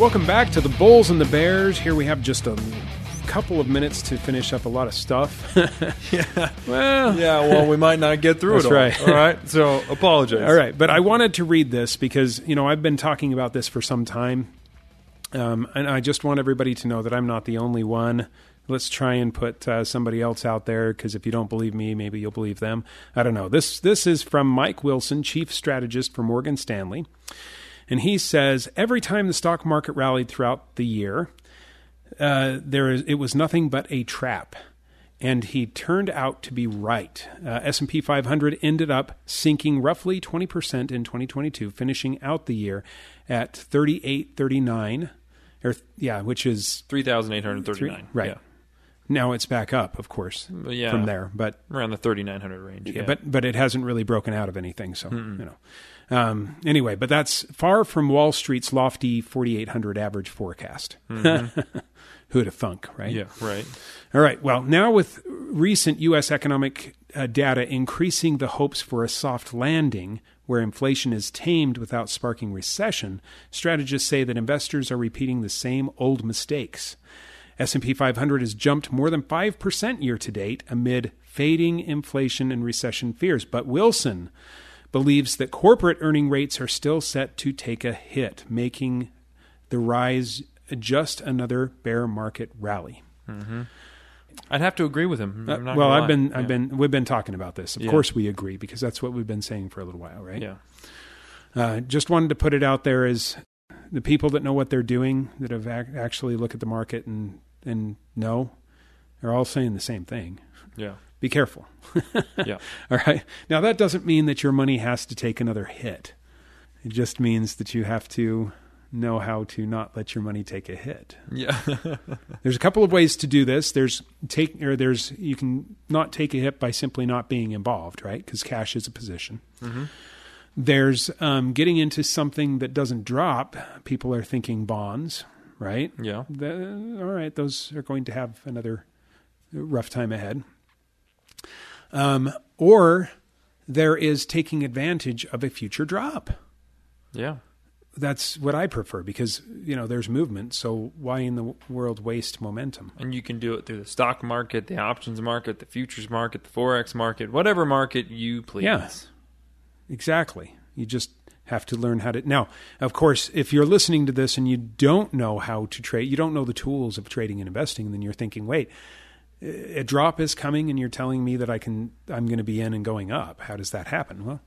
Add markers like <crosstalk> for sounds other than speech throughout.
Welcome back to the Bulls and the Bears. Here we have just a couple of minutes to finish up a lot of stuff. <laughs> <laughs> Yeah. well, Yeah, well, we might not get through it all. right. All right. So <laughs> apologize. All right, but I wanted to read this because you know I've been talking about this for some time, um, and I just want everybody to know that I'm not the only one. Let's try and put uh, somebody else out there because if you don't believe me, maybe you'll believe them. I don't know. This this is from Mike Wilson, chief strategist for Morgan Stanley, and he says every time the stock market rallied throughout the year, uh, there is it was nothing but a trap and he turned out to be right. Uh, S&P 500 ended up sinking roughly 20% in 2022, finishing out the year at 3839 or yeah, which is 3,839. right. Yeah. Now it's back up, of course, yeah. from there, but Around the 3,900 range. Yeah. but but it hasn't really broken out of anything. So you know, um, anyway, but that's far from Wall Street's lofty 4,800 average forecast. <laughs> Who'd have thunk, right? yeah, right. All right. Well, now with recent U.S. economic uh, data increasing the hopes for a soft landing, where inflation is tamed without sparking recession, strategists say that investors are repeating the same old mistakes. S&P 500 has jumped more than 5% year to date amid fading inflation and recession fears, but Wilson believes that corporate earning rates are still set to take a hit, making the rise just another bear market rally. I'd have to agree with him. Uh, I'm not well, I've been, I've been, we've been talking about this. Of Yeah. course, we agree because that's what we've been saying for a little while, right? Yeah. Uh, just wanted to put it out there as the people that know what they're doing, that have ac- actually look at the market and and know, are all saying the same thing. Yeah. Be careful. <laughs> Yeah. All right. Now that doesn't mean that your money has to take another hit. It just means that you have to know how to not let your money take a hit. Yeah. <laughs> There's a couple of ways to do this. There's take or there's you can not take a hit by simply not being involved, right? Because cash is a position. There's um, getting into something that doesn't drop. People are thinking bonds, right? yeah. The- all right, those are going to have another rough time ahead. Um, or there is taking advantage of a future drop Yeah. that's what I prefer because you know there's movement. So why in the world waste momentum? And you can do it through the stock market, the options market, the futures market, the forex market, whatever market you please. Yeah. Exactly. You just have to learn how to. Now, of course, if you're listening to this and you don't know how to trade, you don't know the tools of trading and investing, then you're thinking, wait, a drop is coming, and you're telling me that I can, I'm going to be in and going up. How does that happen? Well,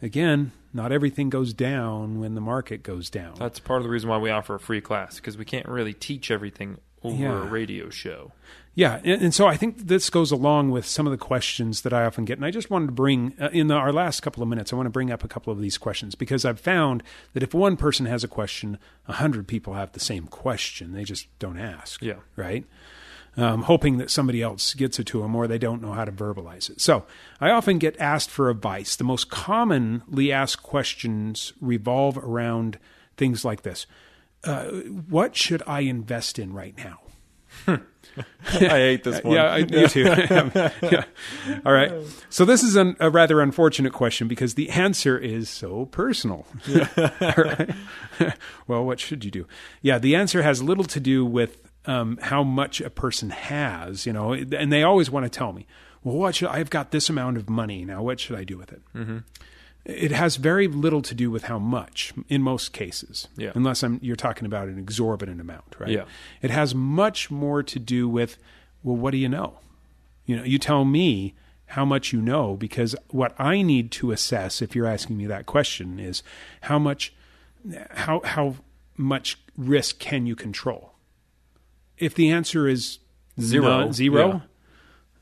again, not everything goes down when the market goes down. That's part of the reason why we offer a free class because we can't really teach everything over Yeah. a radio show. Yeah, and, and so I think this goes along with some of the questions that I often get, and I just wanted to bring uh, in the, our last couple of minutes. I want to bring up a couple of these questions because I've found that if one person has a question, a hundred people have the same question. They just don't ask. Yeah. right. Um, hoping that somebody else gets it to them, or they don't know how to verbalize it. So I often get asked for advice. The most commonly asked questions revolve around things like this: uh, What should I invest in right now? I hate this <laughs> one. Yeah, I, you too. <laughs> <laughs> yeah. All right. So this is an, a rather unfortunate question because the answer is so personal. Right. well, what should you do? Yeah, the answer has little to do with um, how much a person has, you know, and they always want to tell me, well, what should I've got this amount of money now? What should I do with it? Mm-hmm. It has very little to do with how much in most cases, Yeah. unless I'm, you're talking about an exorbitant amount, right? Yeah. It has much more to do with, well, what do you know? You know, you tell me how much you know because what I need to assess, if you're asking me that question, is how much, how how much risk can you control? If the answer is Zero. none- zero, Yeah.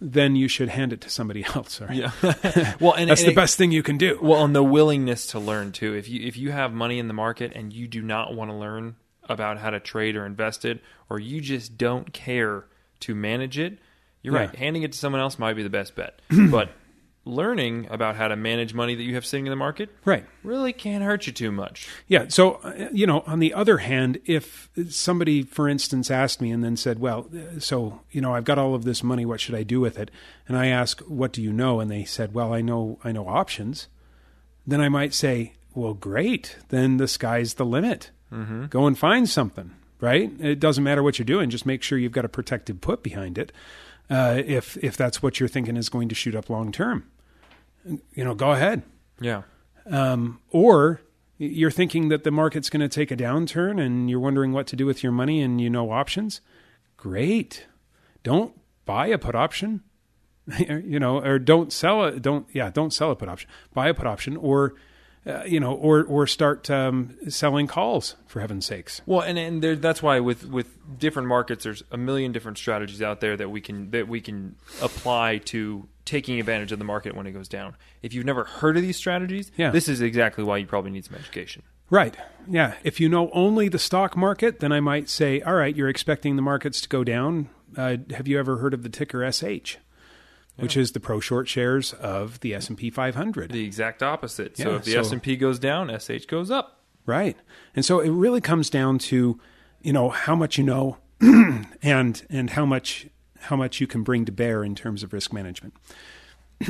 Then you should hand it to somebody <laughs> else. Right? Yeah. <laughs> well, and That's and the it- best thing you can do. Well, and the willingness to learn too. If you if you have money in the market and you do not want to learn about how to trade or invest it, or you just don't care to manage it, you're Yeah. right. Handing it to someone else might be the best bet. <clears throat> but learning about how to manage money that you have sitting in the market Right. really can't hurt you too much. Yeah. So, uh, you know, on the other hand, if somebody, for instance, asked me and then said, well, uh, so, you know, I've got all of this money, what should I do with it? And I ask, what do you know? And they said, well, I know, I know options. Then I might say, well, great. Then the sky's the limit. Mm-hmm. Go and find something, right? It doesn't matter what you're doing. Just make sure you've got a protected put behind it. Uh, if if that's what you're thinking is going to shoot up long term, you know, go ahead. Yeah. Um, or you're thinking that the market's going to take a downturn and you're wondering what to do with your money and you know options. Great. Don't buy a put option. <laughs> you know, or don't sell it. Don't yeah, don't sell a put option. Buy a put option, or uh, you know, or or start um, selling calls for heaven's sakes. Well, and and there, that's why with with different markets, there's a million different strategies out there that we can that we can apply to taking advantage of the market when it goes down. If you've never heard of these strategies, Yeah. this is exactly why you probably need some education. Right. Yeah. If you know only the stock market, then I might say, all right, you're expecting the markets to go down. Uh, have you ever heard of the ticker SH, which is the pro short shares of the S and P 500? The exact opposite. So Yeah, if the so- S and P goes down, SH goes up. Right. And so it really comes down to, you know, how much you know <clears throat> and and how much how much you can bring to bear in terms of risk management. <clears throat>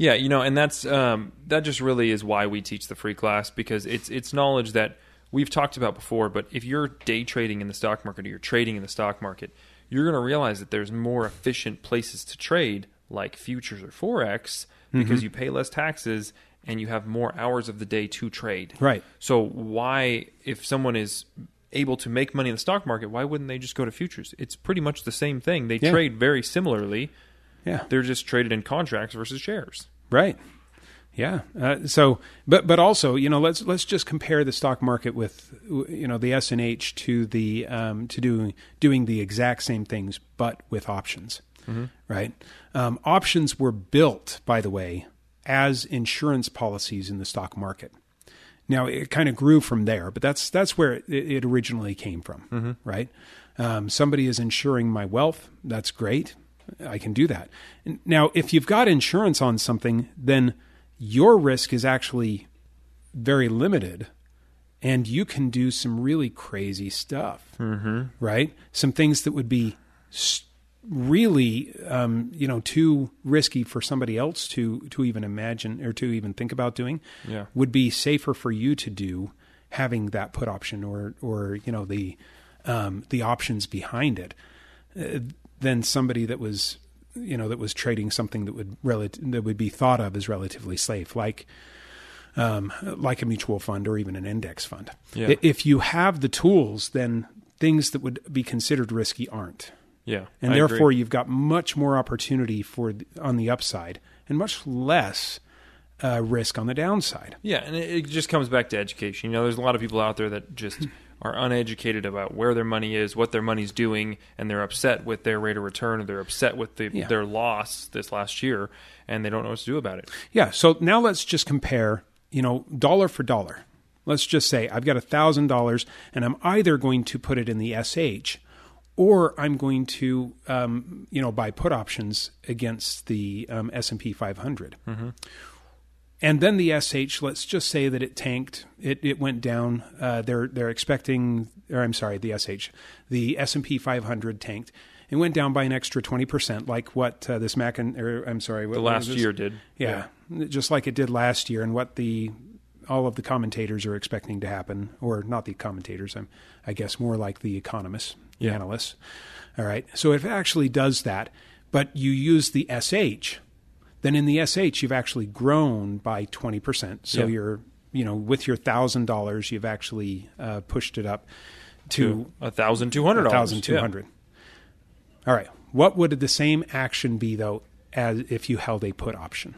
Yeah, you know, and that's um, that just really is why we teach the free class because it's it's knowledge that we've talked about before. But if you're day trading in the stock market or you're trading in the stock market, you're going to realize that there's more efficient places to trade, like futures or forex, because mm-hmm. you pay less taxes and you have more hours of the day to trade. Right. So why, if someone is able to make money in the stock market, why wouldn't they just go to futures? It's pretty much the same thing. They Yeah. trade very similarly. Yeah. They're just traded in contracts versus shares. Right. Yeah. Uh, so, but but also, you know, let's let's just compare the stock market with, you know, the S and H to the um, to doing doing the exact same things, but with options. Right. Um, options were built, by the way, as insurance policies in the stock market. Now it kind of grew from there, but that's that's where it, it originally came from, right? Um, somebody is insuring my wealth. That's great. I can do that. Now, if you've got insurance on something, then your risk is actually very limited, and you can do some really crazy stuff, mm-hmm. right? Some things that would be really, um, you know, too risky for somebody else to to even imagine or to even think about doing Yeah. would be safer for you to do having that put option or or you know the um, the options behind it uh, than somebody that was you know that was trading something that would that would be thought of as relatively safe like um, like a mutual fund or even an index fund. Yeah. If you have the tools, then things that would be considered risky aren't Yeah, and I therefore agree. you've got much more opportunity for the, on the upside and much less uh, risk on the downside. yeah, and it, it just comes back to education. You know, there's a lot of people out there that just are uneducated about where their money is, what their money's doing, and they're upset with their rate of return, or they're upset with the, Yeah. their loss this last year, and they don't know what to do about it. Yeah. So now let's just compare, you know, dollar for dollar. Let's just say I've got a thousand dollars, and I'm either going to put it in the SH, or I'm going to, um, you know, buy put options against the um, S and P 500. And then the SH, let's just say that it tanked. It it went down. Uh, they're they're expecting, or I'm sorry, the SH, the S and P 500 tanked. It went down by an extra 20 percent, like what uh, this Mac and or I'm sorry, what The last year did. Yeah, just like it did last year, and what the all of the commentators are expecting to happen, or not the commentators. I'm, I guess, more like the economists, the analysts. All right. So if it actually does that, but you use the SH, then in the SH you've actually grown by twenty percent. So Yeah. you're, you know, with your thousand dollars, you've actually uh, pushed it up to A thousand two hundred dollars. thousand two hundred. All right. What would the same action be though, as if you held a put option?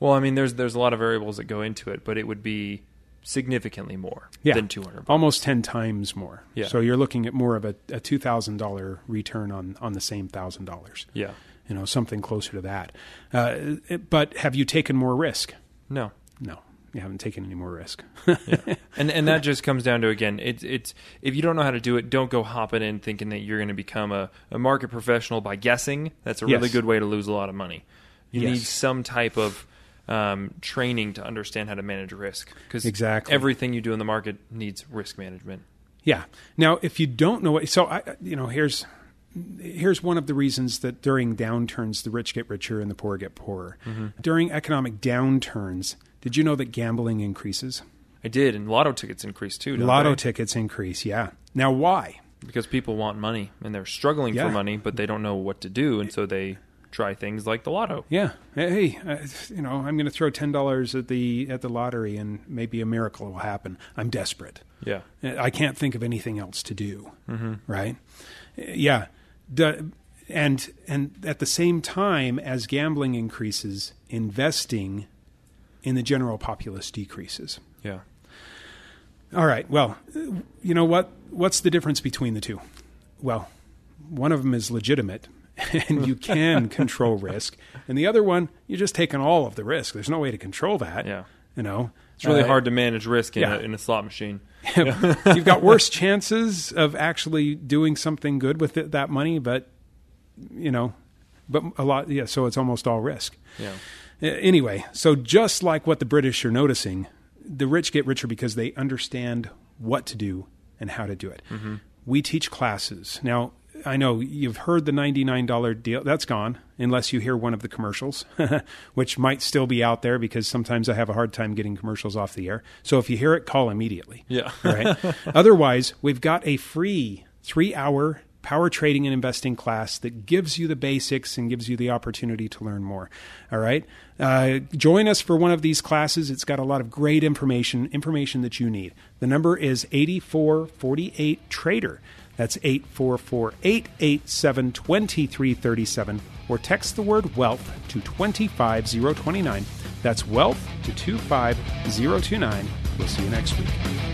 Well, I mean, there's there's a lot of variables that go into it, but it would be significantly more Yeah. than two hundred. almost 10 times more. Yeah. So you're looking at more of a, a $2,000 return on, on the same $1,000. Yeah. You know, something closer to that. Uh, but have you taken more risk? No. No, you haven't taken any more risk. <laughs> and and that just comes down to again, it's it's if you don't know how to do it, don't go hopping in thinking that you're going to become a, a market professional by guessing. That's a really Yes. good way to lose a lot of money. You Yes. need some type of um, training to understand how to manage risk because Exactly. everything you do in the market needs risk management. Yeah. Now, if you don't know what, so I, you know, here's here's one of the reasons that during downturns the rich get richer and the poor get poorer. During economic downturns, did you know that gambling increases? I did, and lotto tickets increase too. Lotto they? tickets increase, yeah. Now, why? because people want money and they're struggling Yeah. for money, but they don't know what to do, and so they try things like the lotto. Yeah, hey, uh, you know, I'm going to throw ten dollars at the at the lottery, and maybe a miracle will happen. I'm desperate. Yeah, I can't think of anything else to do. Mm-hmm. Right? Yeah. And and at the same time as gambling increases, investing in the general populace decreases. yeah, All right. Well, you know what? What's the difference between the two? Well, one of them is legitimate <laughs> and you can control risk, and the other one you're just taking all of the risk. There's no way to control that. yeah. You know, It's really Uh, hard to manage risk in, yeah. a, in a slot machine. <laughs> You've got worse chances of actually doing something good with it, that money, but you know, but a lot. Yeah. So it's almost all risk. Yeah, Uh, Anyway, so just like what the British are noticing, the rich get richer because they understand what to do and how to do it. We teach classes. Now, I know you've heard the $99 deal. That's gone unless you hear one of the commercials, <laughs> which might still be out there because sometimes I have a hard time getting commercials off the air. So if you hear it, call immediately. yeah, All right. <laughs> Otherwise, we've got a free three hour power trading and investing class that gives you the basics and gives you the opportunity to learn more. All right. Uh, join us for one of these classes. It's got a lot of great information, information that you need. The number is 8448 Trader. That's 844 887 2337 or text the word wealth to 25029. That's wealth to 25029. We'll see you next week.